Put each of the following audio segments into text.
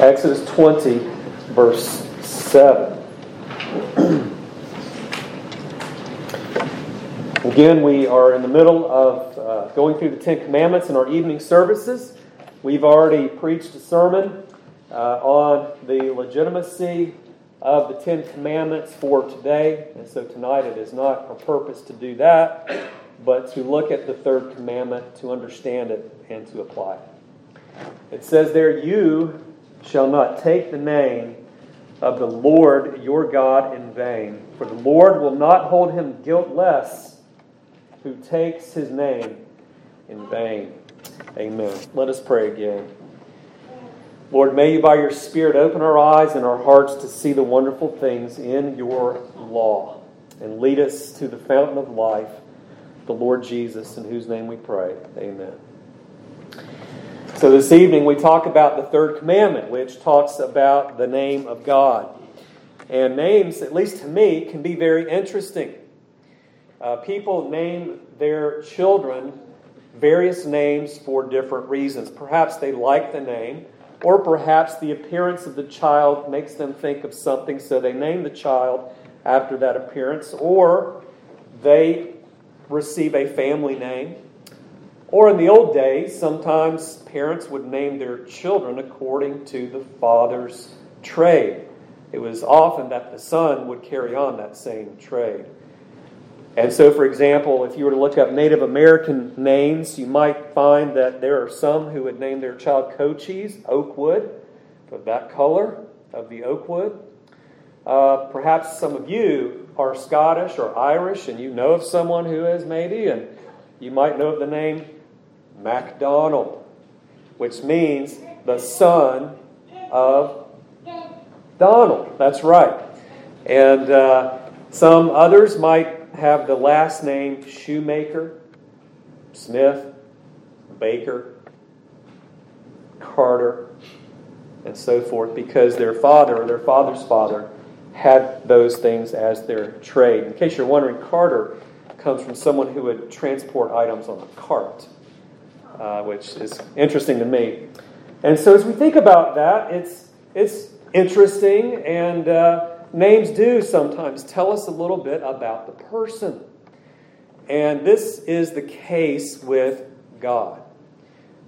Exodus 20, verse 7. Again, we are in the middle of uh, going through the Ten Commandments in our evening services. We've already preached a sermon uh, on the legitimacy of the Ten Commandments for today. And so tonight it is not our purpose to do that, but to look at the third commandment, to understand it, and to apply it. It says there, You shall not take the name of the Lord your God in vain, for the Lord will not hold him guiltless who takes his name in vain. Amen. Let us pray again. Lord, may you by your Spirit open our eyes and our hearts to see the wonderful things in your law and lead us to the fountain of life, the Lord Jesus, in whose name we pray. Amen. So this evening we talk about the third commandment, which talks about the name of God. And names, at least to me, can be very interesting. Uh, people name their children various names for different reasons. Perhaps they like the name, or perhaps the appearance of the child makes them think of something, so they name the child after that appearance, or they receive a family name. Or in the old days, sometimes parents would name their children according to the father's trade. It was often that the son would carry on that same trade. And so, for example, if you were to look up Native American names, you might find that there are some who would name their child Cochise, Oakwood, for that color of the oakwood. Uh, perhaps some of you are Scottish or Irish, and you know of someone who is maybe, and you might know of the name MacDonald, which means the son of Donald. That's right. And uh, some others might have the last name Shoemaker, Smith, Baker, Carter, and so forth because their father or their father's father had those things as their trade. In case you're wondering, Carter comes from someone who would transport items on a cart uh, which is interesting to me. And so as we think about that, it's, it's interesting, and uh, names do sometimes tell us a little bit about the person. And this is the case with God.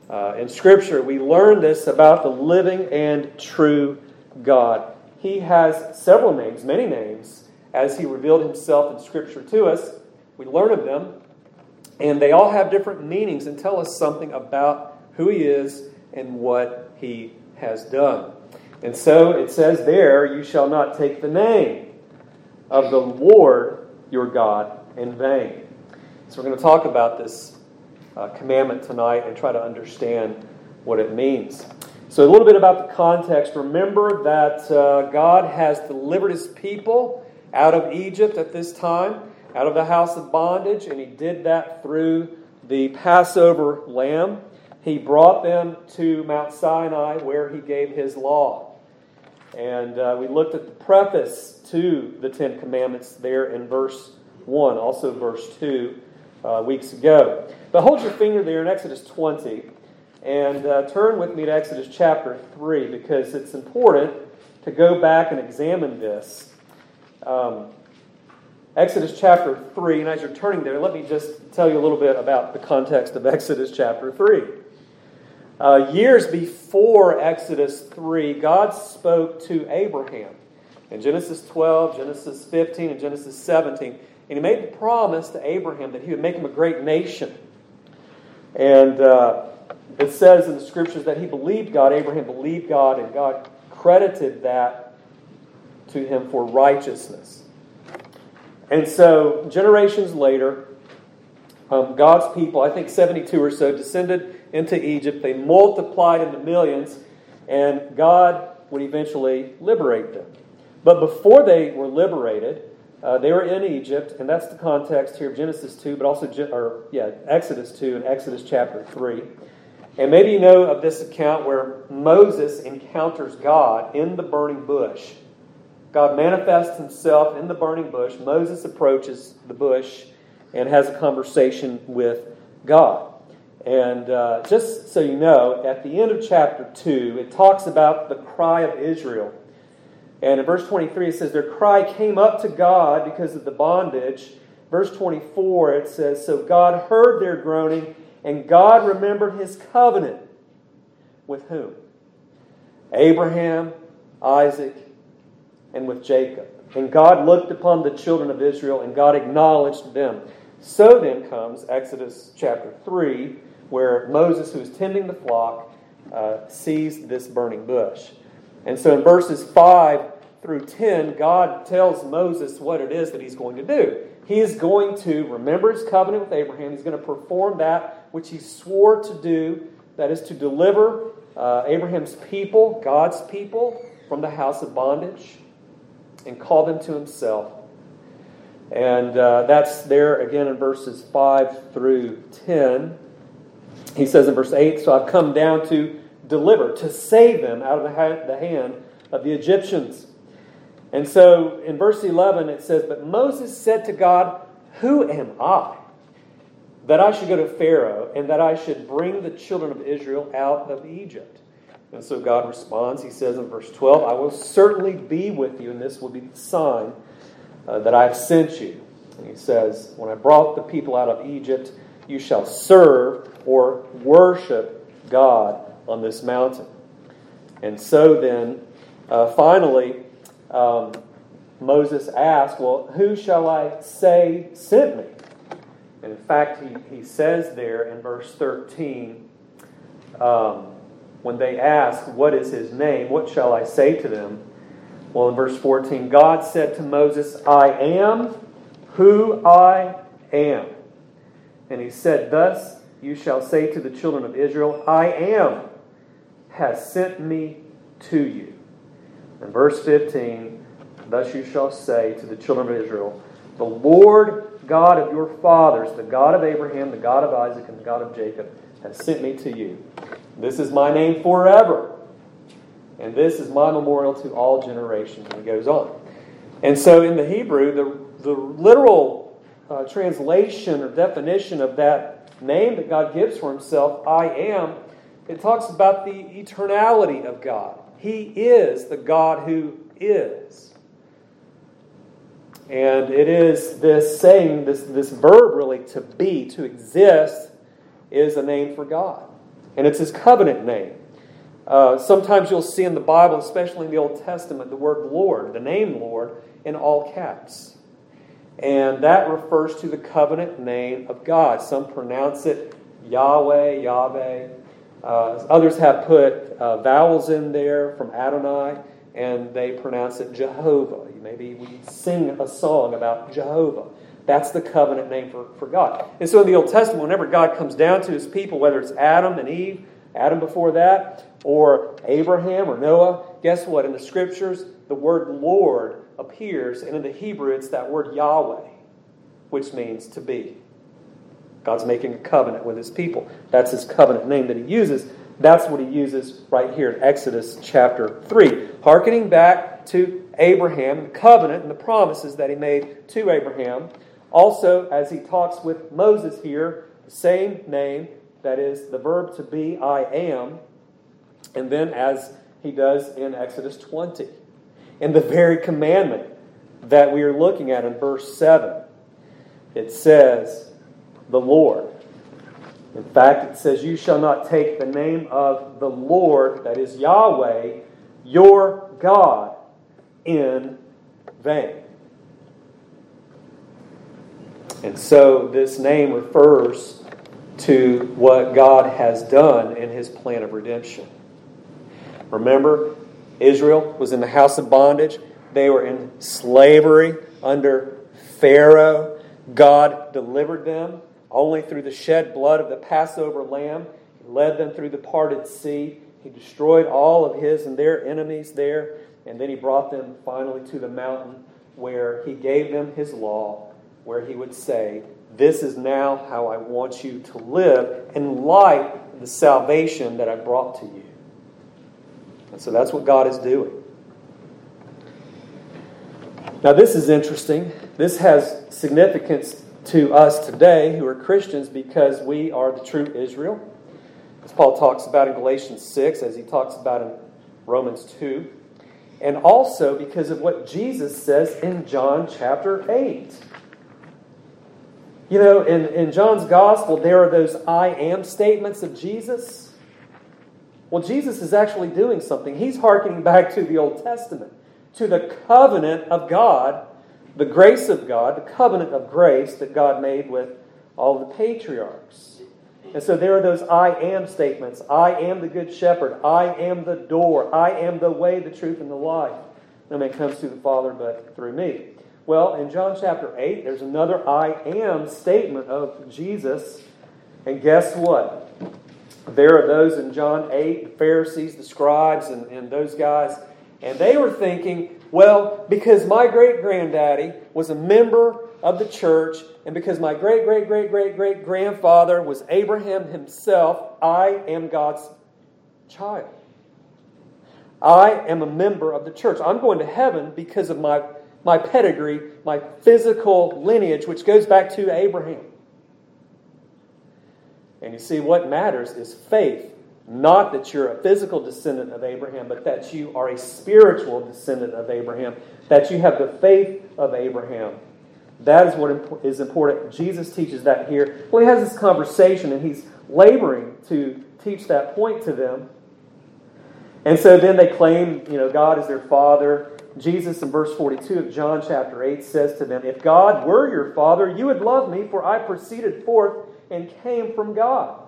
Uh, in Scripture, we learn this about the living and true God. He has several names, many names, as He revealed Himself in Scripture to us. We learn of them, and they all have different meanings and tell us something about who he is and what he has done. And so it says there, You shall not take the name of the Lord your God in vain. So we're going to talk about this uh, commandment tonight and try to understand what it means. So, a little bit about the context. Remember that uh, God has delivered his people out of Egypt at this time out of the house of bondage, and he did that through the Passover lamb. He brought them to Mount Sinai where he gave his law. And uh, we looked at the preface to the Ten Commandments there in verse 1, also verse 2 uh, weeks ago. But hold your finger there in Exodus 20 and uh, turn with me to Exodus chapter 3 because it's important to go back and examine this. Um, Exodus chapter 3, and as you're turning there, let me just tell you a little bit about the context of Exodus chapter 3. Uh, years before Exodus 3, God spoke to Abraham in Genesis 12, Genesis 15, and Genesis 17. And he made the promise to Abraham that he would make him a great nation. And uh, it says in the scriptures that he believed God, Abraham believed God, and God credited that to him for righteousness. And so, generations later, um, God's people, I think 72 or so, descended into Egypt. They multiplied into millions, and God would eventually liberate them. But before they were liberated, uh, they were in Egypt, and that's the context here of Genesis 2, but also, or yeah, Exodus 2 and Exodus chapter 3. And maybe you know of this account where Moses encounters God in the burning bush. God manifests himself in the burning bush. Moses approaches the bush and has a conversation with God. And uh, just so you know, at the end of chapter 2, it talks about the cry of Israel. And in verse 23, it says, Their cry came up to God because of the bondage. Verse 24, it says, So God heard their groaning, and God remembered his covenant. With whom? Abraham, Isaac, and with Jacob. And God looked upon the children of Israel, and God acknowledged them. So then comes Exodus chapter 3, where Moses, who is tending the flock, uh, sees this burning bush. And so in verses 5 through 10, God tells Moses what it is that he's going to do. He is going to remember his covenant with Abraham. He's going to perform that which he swore to do, that is to deliver uh, Abraham's people, God's people, from the house of bondage and call them to himself. And uh, that's there again in verses 5 through 10. He says in verse 8, So I've come down to deliver, to save them out of the, ha- the hand of the Egyptians. And so in verse 11 it says, But Moses said to God, Who am I? That I should go to Pharaoh and that I should bring the children of Israel out of Egypt. And so God responds. He says in verse 12, I will certainly be with you, and this will be the sign uh, that I have sent you. And he says, When I brought the people out of Egypt, you shall serve or worship God on this mountain. And so then, uh, finally, um, Moses asked, Well, who shall I say sent me? And in fact, he, he says there in verse 13, um, when they ask, What is his name? What shall I say to them? Well, in verse 14, God said to Moses, I am who I am. And he said, Thus you shall say to the children of Israel, I am has sent me to you. In verse 15, Thus you shall say to the children of Israel, The Lord God of your fathers, the God of Abraham, the God of Isaac, and the God of Jacob, has sent me to you. This is my name forever. And this is my memorial to all generations. And he goes on. And so in the Hebrew, the, the literal uh, translation or definition of that name that God gives for himself, I am, it talks about the eternality of God. He is the God who is. And it is this saying, this, this verb really, to be, to exist, is a name for God and it's his covenant name. Uh, sometimes you'll see in the Bible, especially in the Old Testament, the word Lord, the name Lord, in all caps. And that refers to the covenant name of God. Some pronounce it Yahweh, Yahweh. Uh, others have put uh, vowels in there from Adonai, and they pronounce it Jehovah. Maybe we sing a song about Jehovah. That's the covenant name for, for God. And so in the Old Testament, whenever God comes down to his people, whether it's Adam and Eve, Adam before that, or Abraham or Noah, guess what? In the scriptures, the word Lord appears, and in the Hebrew, it's that word Yahweh, which means to be. God's making a covenant with his people. That's his covenant name that he uses. That's what he uses right here in Exodus chapter 3. Harkening back to Abraham, the covenant and the promises that he made to Abraham. Also, as he talks with Moses here, the same name, that is the verb to be, I am. And then as he does in Exodus 20. In the very commandment that we are looking at in verse 7, it says, the Lord. In fact, it says, You shall not take the name of the Lord, that is Yahweh, your God, in vain. And so this name refers to what God has done in his plan of redemption. Remember, Israel was in the house of bondage, they were in slavery under Pharaoh. God delivered them only through the shed blood of the Passover lamb. He led them through the parted sea. He destroyed all of his and their enemies there. And then he brought them finally to the mountain where he gave them his law where he would say, This is now how I want you to live in light of the salvation that I brought to you. And so that's what God is doing. Now, this is interesting. This has significance to us today who are Christians because we are the true Israel. As Paul talks about in Galatians 6, as he talks about in Romans 2. And also because of what Jesus says in John chapter 8. You know, in, in John's gospel, there are those I am statements of Jesus. Well, Jesus is actually doing something. He's hearkening back to the Old Testament, to the covenant of God, the grace of God, the covenant of grace that God made with all the patriarchs. And so there are those I am statements. I am the good shepherd. I am the door. I am the way, the truth, and the life. No man comes to the Father but through me. Well, in John chapter 8, there's another I am statement of Jesus. And guess what? There are those in John 8, the Pharisees, the scribes, and, and those guys, and they were thinking, well, because my great granddaddy was a member of the church, and because my great great great great great grandfather was Abraham himself, I am God's child. I am a member of the church. I'm going to heaven because of my, my pedigree, my physical lineage, which goes back to Abraham. And you see, what matters is faith. Not that you're a physical descendant of Abraham, but that you are a spiritual descendant of Abraham, that you have the faith of Abraham. That is what is important. Jesus teaches that here. Well, he has this conversation and he's laboring to teach that point to them. And so then they claim, you know, God is their father. Jesus in verse 42 of John chapter 8 says to them, If God were your father, you would love me, for I proceeded forth and came from God.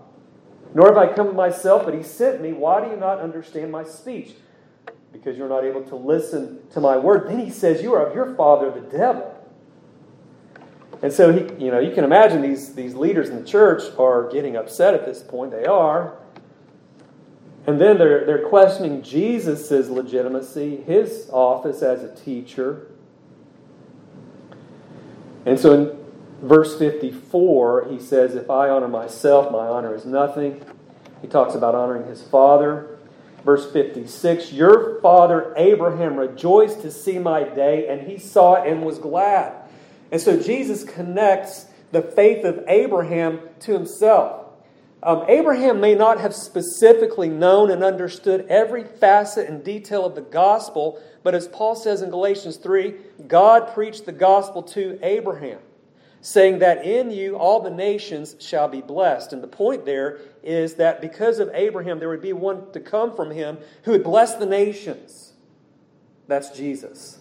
Nor have I come myself, but he sent me. Why do you not understand my speech? Because you're not able to listen to my word. Then he says, You are of your father, the devil. And so he, you know, you can imagine these, these leaders in the church are getting upset at this point. They are. And then they're, they're questioning Jesus' legitimacy, his office as a teacher. And so in verse 54, he says, If I honor myself, my honor is nothing. He talks about honoring his father. Verse 56 Your father Abraham rejoiced to see my day, and he saw it and was glad. And so Jesus connects the faith of Abraham to himself. Um, Abraham may not have specifically known and understood every facet and detail of the gospel, but as Paul says in Galatians 3, God preached the gospel to Abraham saying that in you all the nations shall be blessed. And the point there is that because of Abraham, there would be one to come from him who would bless the nations. That's Jesus.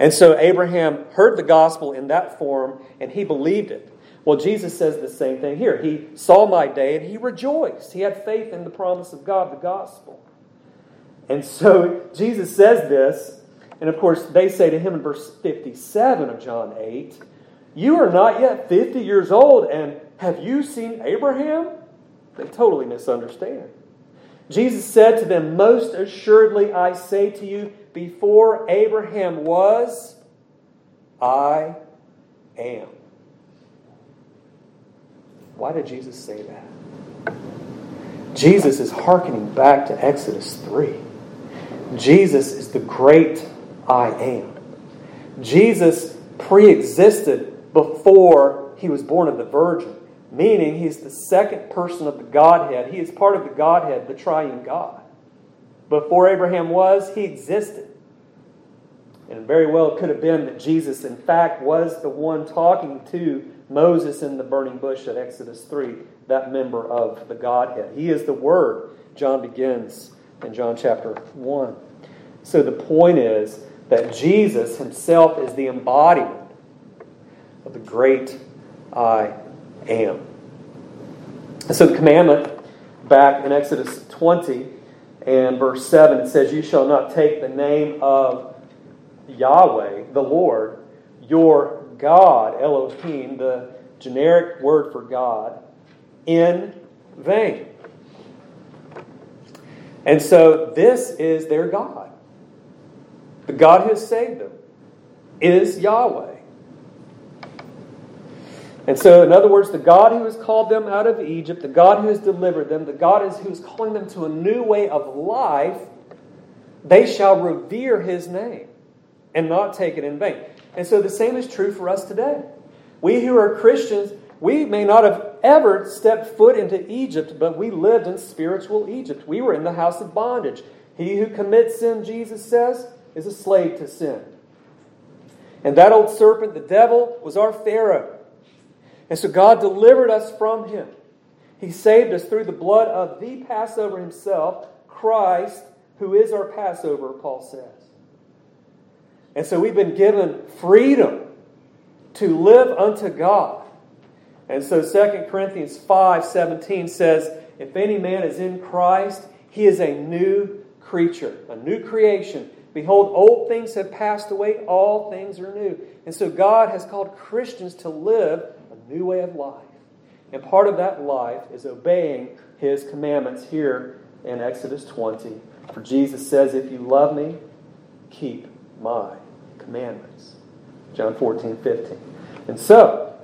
And so Abraham heard the gospel in that form and he believed it. Well, Jesus says the same thing here. He saw my day and he rejoiced. He had faith in the promise of God, the gospel. And so Jesus says this, and of course, they say to him in verse 57 of John 8, You are not yet 50 years old, and have you seen Abraham? They totally misunderstand. Jesus said to them, Most assuredly I say to you, before Abraham was, I am. Why did Jesus say that? Jesus is hearkening back to Exodus 3. Jesus is the great I am. Jesus pre existed before he was born of the Virgin, meaning he's the second person of the Godhead. He is part of the Godhead, the triune God. Before Abraham was, he existed. And very well could have been that Jesus, in fact, was the one talking to Moses in the burning bush at Exodus 3, that member of the Godhead. He is the Word. John begins in John chapter 1. So the point is that Jesus himself is the embodiment of the great I am. So the commandment back in Exodus 20 and verse 7 it says, You shall not take the name of Yahweh, the Lord, your God, Elohim, the generic word for God, in vain. And so this is their God. The God who has saved them is Yahweh. And so, in other words, the God who has called them out of Egypt, the God who has delivered them, the God who is calling them to a new way of life, they shall revere his name and not take it in vain. And so the same is true for us today. We who are Christians, we may not have ever stepped foot into Egypt, but we lived in spiritual Egypt. We were in the house of bondage. He who commits sin, Jesus says, is a slave to sin. And that old serpent, the devil, was our Pharaoh. And so God delivered us from him. He saved us through the blood of the Passover himself, Christ, who is our Passover, Paul says. And so we've been given freedom to live unto God. And so 2 Corinthians 5:17 says, If any man is in Christ, he is a new creature, a new creation. Behold, old things have passed away, all things are new. And so God has called Christians to live a new way of life. And part of that life is obeying his commandments here in Exodus 20. For Jesus says, If you love me, keep my commandments. John 14, 15. And so,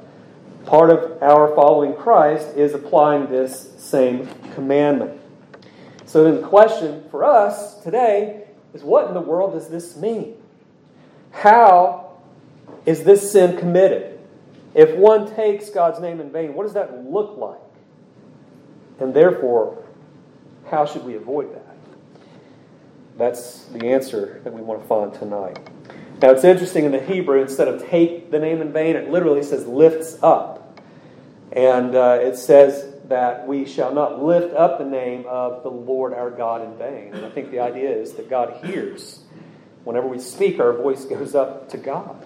part of our following Christ is applying this same commandment. So then the question for us today is what in the world does this mean? How is this sin committed? If one takes God's name in vain, what does that look like? And therefore, how should we avoid that? That's the answer that we want to find tonight. Now, it's interesting in the Hebrew, instead of take the name in vain, it literally says lifts up. And uh, it says that we shall not lift up the name of the Lord our God in vain. And I think the idea is that God hears. Whenever we speak, our voice goes up to God.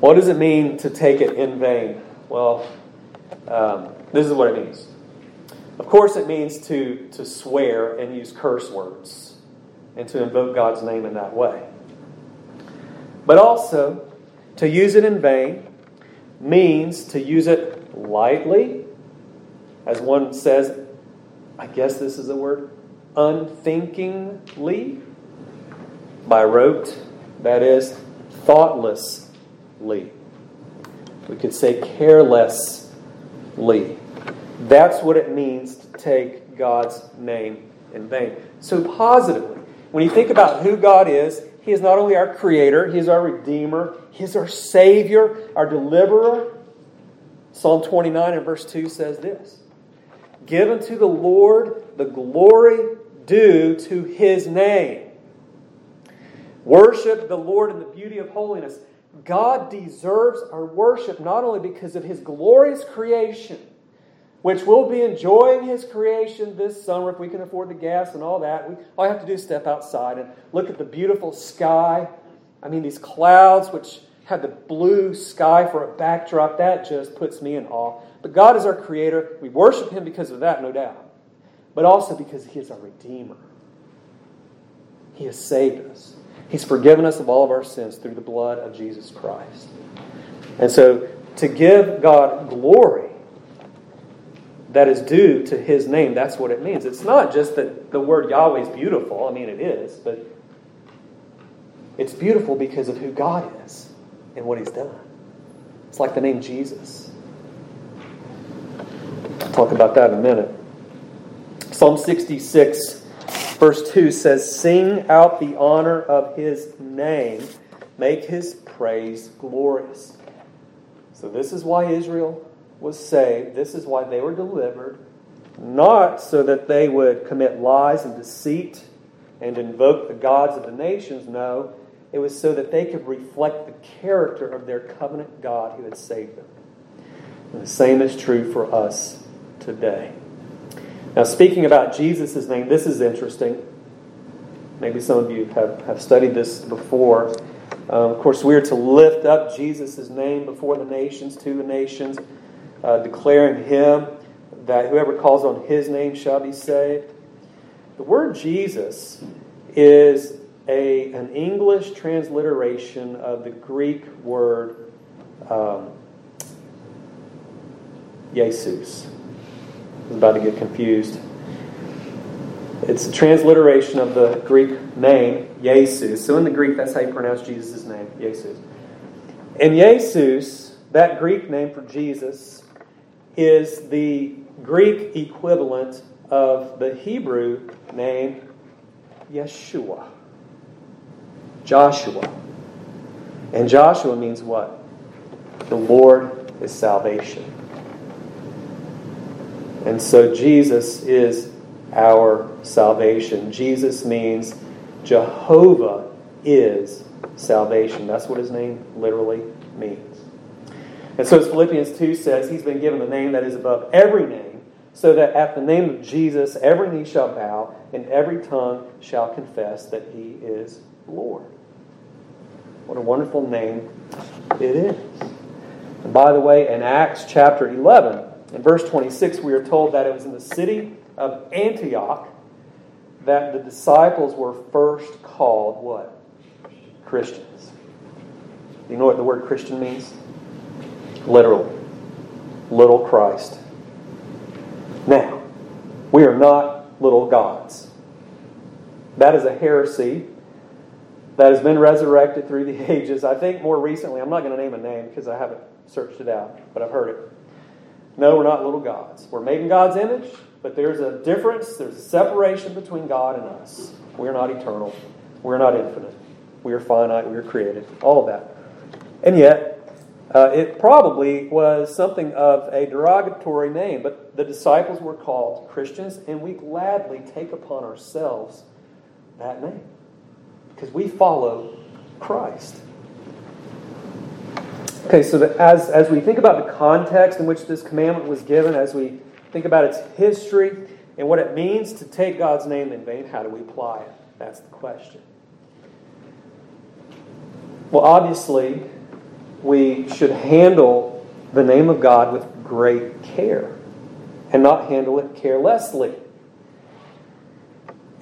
What does it mean to take it in vain? Well, um, this is what it means. Of course, it means to, to swear and use curse words and to invoke God's name in that way. But also, to use it in vain means to use it lightly, as one says, I guess this is a word, unthinkingly, by rote, that is, thoughtlessly. We could say carelessly. That's what it means to take God's name in vain. So, positively, when you think about who God is, He is not only our Creator, He is our Redeemer, He is our Savior, our Deliverer. Psalm 29 and verse 2 says this Give unto the Lord the glory due to His name. Worship the Lord in the beauty of holiness. God deserves our worship not only because of His glorious creation which we'll be enjoying his creation this summer if we can afford the gas and all that. We, all I have to do is step outside and look at the beautiful sky. I mean, these clouds, which have the blue sky for a backdrop, that just puts me in awe. But God is our creator. We worship him because of that, no doubt. But also because he is our redeemer. He has saved us. He's forgiven us of all of our sins through the blood of Jesus Christ. And so to give God glory that is due to his name. That's what it means. It's not just that the word Yahweh is beautiful. I mean, it is, but it's beautiful because of who God is and what he's done. It's like the name Jesus. I'll talk about that in a minute. Psalm 66, verse 2 says, Sing out the honor of his name, make his praise glorious. So, this is why Israel was saved. This is why they were delivered. Not so that they would commit lies and deceit and invoke the gods of the nations. No, it was so that they could reflect the character of their covenant God who had saved them. And the same is true for us today. Now, speaking about Jesus' name, this is interesting. Maybe some of you have, have studied this before. Um, of course, we are to lift up Jesus' name before the nations, to the nations uh, declaring him that whoever calls on his name shall be saved. The word Jesus is a, an English transliteration of the Greek word um, Jesus. I was about to get confused. It's a transliteration of the Greek name, Jesus. So in the Greek, that's how you pronounce Jesus' name, Jesus. And Jesus, that Greek name for Jesus, is the Greek equivalent of the Hebrew name Yeshua. Joshua. And Joshua means what? The Lord is salvation. And so Jesus is our salvation. Jesus means Jehovah is salvation. That's what his name literally means. And so, as Philippians 2 says, he's been given the name that is above every name, so that at the name of Jesus every knee shall bow and every tongue shall confess that he is Lord. What a wonderful name it is. And by the way, in Acts chapter 11, in verse 26, we are told that it was in the city of Antioch that the disciples were first called what? Christians. You know what the word Christian means? Literally. Little Christ. Now, we are not little gods. That is a heresy that has been resurrected through the ages. I think more recently, I'm not going to name a name because I haven't searched it out, but I've heard it. No, we're not little gods. We're made in God's image, but there's a difference, there's a separation between God and us. We're not eternal. We're not infinite. We are finite. We are created. All of that. And yet, uh, it probably was something of a derogatory name, but the disciples were called Christians, and we gladly take upon ourselves that name because we follow Christ. Okay, so as, as we think about the context in which this commandment was given, as we think about its history and what it means to take God's name in vain, how do we apply it? That's the question. Well, obviously, we should handle the name of God with great care and not handle it carelessly.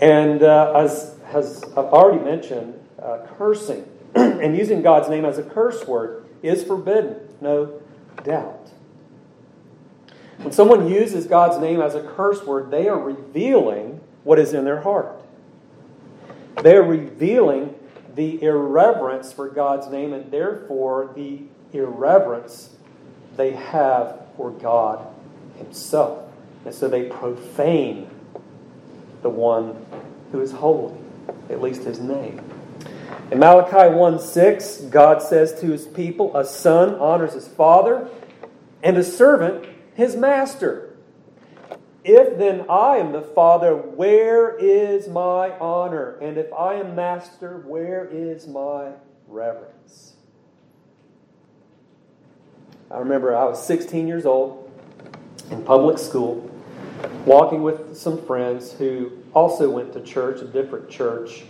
And uh, as, as I've already mentioned, uh, cursing and using God's name as a curse word is forbidden, no doubt. When someone uses God's name as a curse word, they are revealing what is in their heart. They are revealing the irreverence for God's name and therefore the irreverence they have for God Himself. And so they profane the one who is holy, at least His name. In Malachi 1 6, God says to his people, A son honors his father, and a servant his master. If then I am the father, where is my honor? And if I am master, where is my reverence? I remember I was 16 years old in public school, walking with some friends who also went to church, a different church.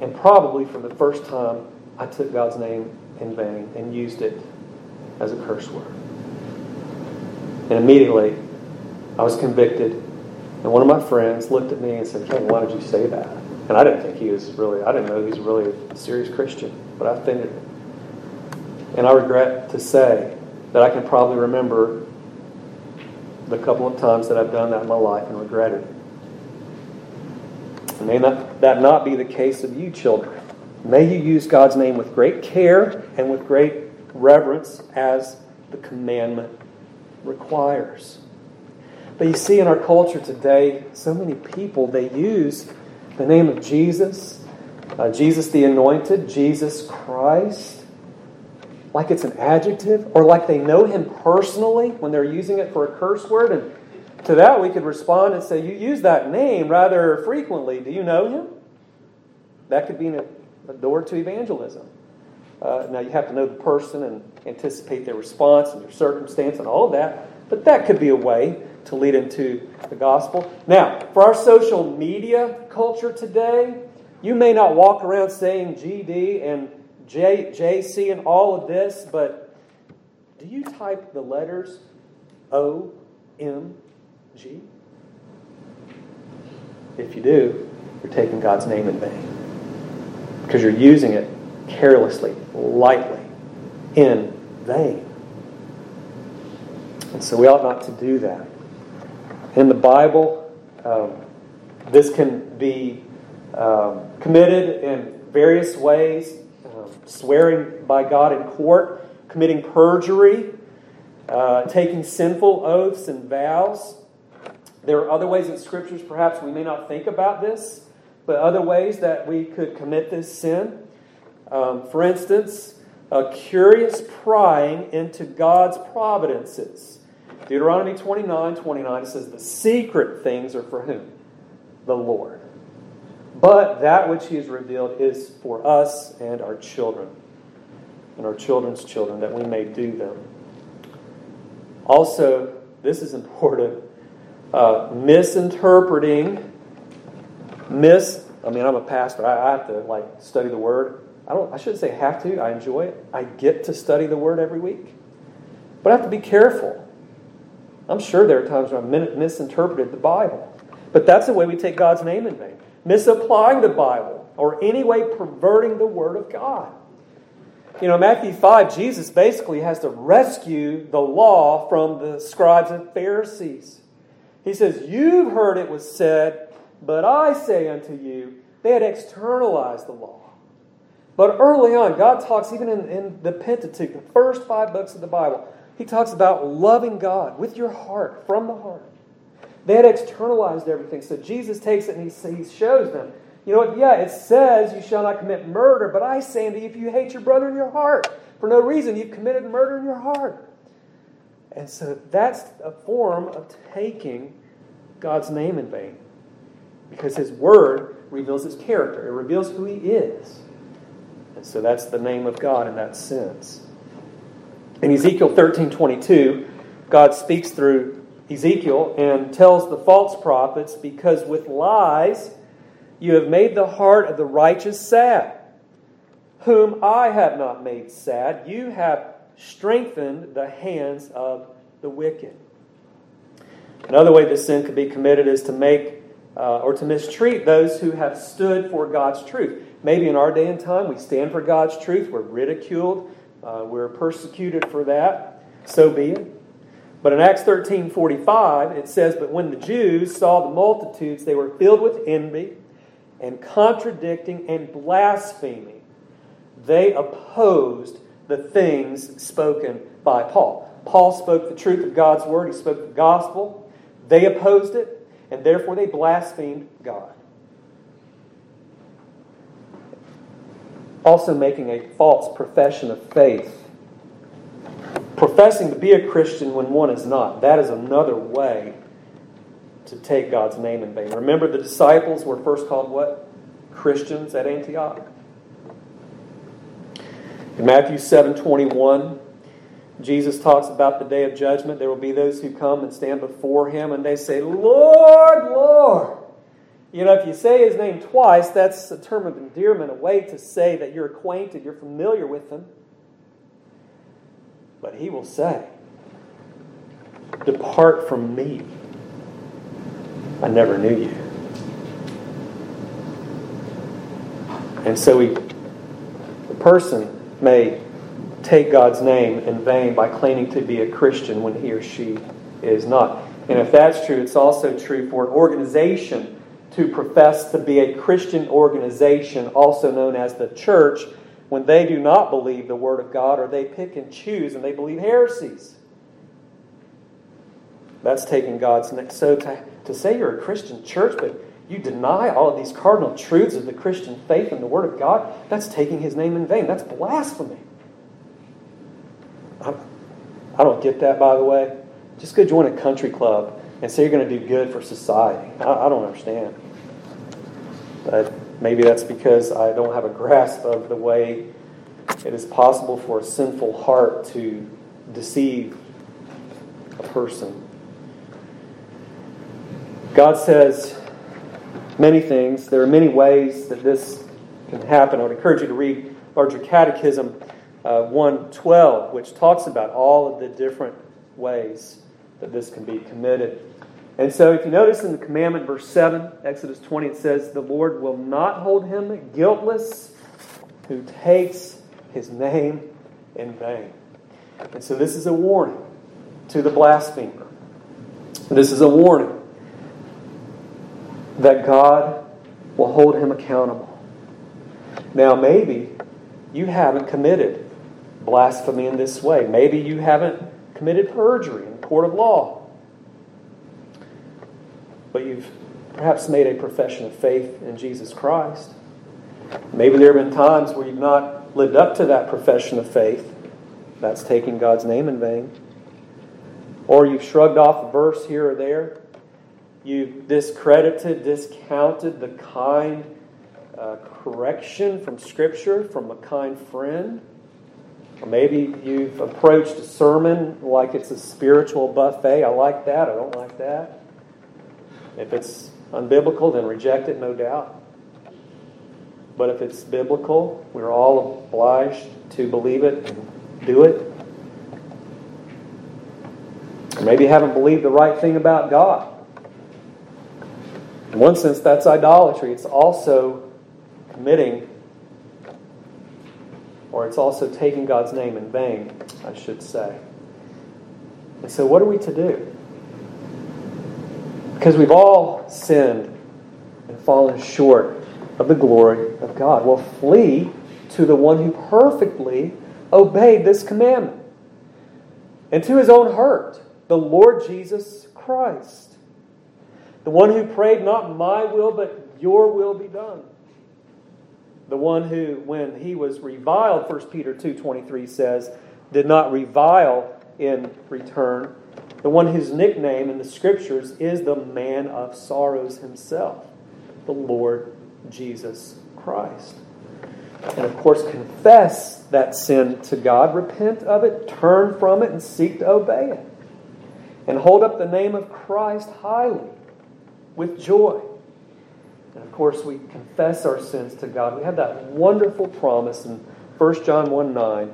And probably for the first time, I took God's name in vain and used it as a curse word. And immediately, I was convicted. And one of my friends looked at me and said, Kevin, why did you say that? And I didn't think he was really, I didn't know he was really a serious Christian, but I offended him. And I regret to say that I can probably remember the couple of times that I've done that in my life and regretted it. May not, that not be the case of you, children. May you use God's name with great care and with great reverence as the commandment requires. But you see, in our culture today, so many people, they use the name of Jesus, uh, Jesus the Anointed, Jesus Christ, like it's an adjective, or like they know him personally when they're using it for a curse word. And to that, we could respond and say, You use that name rather frequently. Do you know him? That could be a, a door to evangelism. Uh, now, you have to know the person and anticipate their response and their circumstance and all of that, but that could be a way to lead into the gospel. Now, for our social media culture today, you may not walk around saying GD and J, JC and all of this, but do you type the letters O M G? If you do, you're taking God's name in vain. Because you're using it carelessly, lightly, in vain. And so we ought not to do that. In the Bible, um, this can be um, committed in various ways um, swearing by God in court, committing perjury, uh, taking sinful oaths and vows. There are other ways in scriptures, perhaps we may not think about this, but other ways that we could commit this sin. Um, for instance, a curious prying into God's providences. Deuteronomy 29 29 says, The secret things are for whom? The Lord. But that which He has revealed is for us and our children, and our children's children, that we may do them. Also, this is important uh, misinterpreting, mis. I mean, I'm a pastor. I, I have to like study the Word. I don't. I shouldn't say have to. I enjoy it. I get to study the Word every week, but I have to be careful. I'm sure there are times when I've misinterpreted the Bible, but that's the way we take God's name in vain, misapplying the Bible or any way perverting the Word of God. You know, Matthew 5, Jesus basically has to rescue the law from the scribes and Pharisees. He says, You've heard it was said, but I say unto you, they had externalized the law. But early on, God talks, even in, in the Pentateuch, the first five books of the Bible, He talks about loving God with your heart, from the heart. They had externalized everything. So Jesus takes it and he, he shows them, you know what? Yeah, it says you shall not commit murder, but I say unto you, if you hate your brother in your heart, for no reason, you've committed murder in your heart. And so that's a form of taking God's name in vain. Because his word reveals his character, it reveals who he is. And so that's the name of God in that sense. In Ezekiel 13 22, God speaks through Ezekiel and tells the false prophets, Because with lies you have made the heart of the righteous sad, whom I have not made sad. You have strengthened the hands of the wicked. Another way this sin could be committed is to make uh, or to mistreat those who have stood for God's truth. Maybe in our day and time, we stand for God's truth, we're ridiculed, uh, we're persecuted for that. So be it. But in Acts 13 45, it says, But when the Jews saw the multitudes, they were filled with envy and contradicting and blaspheming. They opposed the things spoken by Paul. Paul spoke the truth of God's word, he spoke the gospel. They opposed it, and therefore they blasphemed God. Also, making a false profession of faith. Professing to be a Christian when one is not. That is another way to take God's name in vain. Remember, the disciples were first called what? Christians at Antioch. In Matthew 7 21, Jesus talks about the day of judgment. There will be those who come and stand before him and they say, Lord, Lord. You know, if you say his name twice, that's a term of endearment, a way to say that you're acquainted, you're familiar with him. But he will say, Depart from me. I never knew you. And so we, the person may take God's name in vain by claiming to be a Christian when he or she is not. And if that's true, it's also true for an organization to profess to be a Christian organization, also known as the church, when they do not believe the Word of God or they pick and choose and they believe heresies. That's taking God's name. So to, to say you're a Christian church, but you deny all of these cardinal truths of the Christian faith and the Word of God, that's taking His name in vain. That's blasphemy. I don't get that, by the way. Just go join a country club and say you're going to do good for society. I, I don't understand. But maybe that's because I don't have a grasp of the way it is possible for a sinful heart to deceive a person. God says many things. There are many ways that this can happen. I would encourage you to read larger catechism uh, 112, which talks about all of the different ways that this can be committed. And so, if you notice in the commandment, verse 7, Exodus 20, it says, The Lord will not hold him guiltless who takes his name in vain. And so, this is a warning to the blasphemer. This is a warning that God will hold him accountable. Now, maybe you haven't committed blasphemy in this way. Maybe you haven't committed perjury in a court of law, but you've perhaps made a profession of faith in Jesus Christ. Maybe there have been times where you've not lived up to that profession of faith, that's taking God's name in vain. Or you've shrugged off a verse here or there. You've discredited, discounted the kind uh, correction from Scripture from a kind friend. Or maybe you've approached a sermon like it's a spiritual buffet. I like that. I don't like that. If it's unbiblical, then reject it, no doubt. But if it's biblical, we're all obliged to believe it and do it. Or maybe you haven't believed the right thing about God. In one sense, that's idolatry. It's also committing, or it's also taking God's name in vain, I should say. And so, what are we to do? Because we've all sinned and fallen short of the glory of God. Well, flee to the one who perfectly obeyed this commandment and to his own hurt, the Lord Jesus Christ. The one who prayed, Not my will, but your will be done. The one who, when he was reviled, 1 Peter 2.23 says, did not revile in return. The one whose nickname in the scriptures is the man of sorrows himself, the Lord Jesus Christ. And of course, confess that sin to God, repent of it, turn from it, and seek to obey it. And hold up the name of Christ highly with joy. And of course, we confess our sins to God. We have that wonderful promise in 1 John 1 9.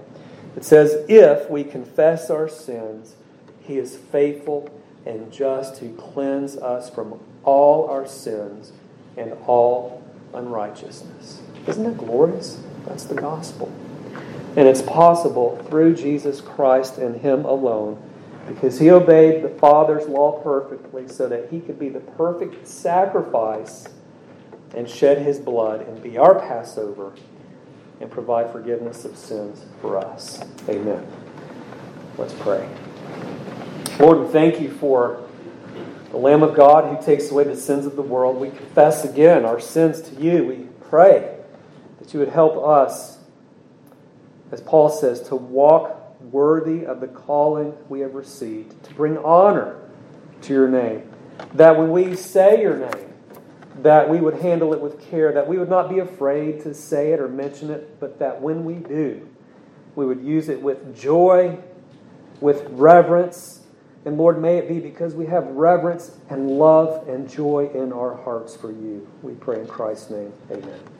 It says, If we confess our sins, he is faithful and just to cleanse us from all our sins and all unrighteousness. Isn't that glorious? That's the gospel. And it's possible through Jesus Christ and Him alone because He obeyed the Father's law perfectly so that He could be the perfect sacrifice and shed His blood and be our Passover and provide forgiveness of sins for us. Amen. Let's pray. Lord, we thank you for the Lamb of God who takes away the sins of the world. We confess again our sins to you. We pray that you would help us, as Paul says, to walk worthy of the calling we have received, to bring honor to your name. That when we say your name, that we would handle it with care, that we would not be afraid to say it or mention it, but that when we do, we would use it with joy, with reverence, and Lord, may it be because we have reverence and love and joy in our hearts for you. We pray in Christ's name. Amen.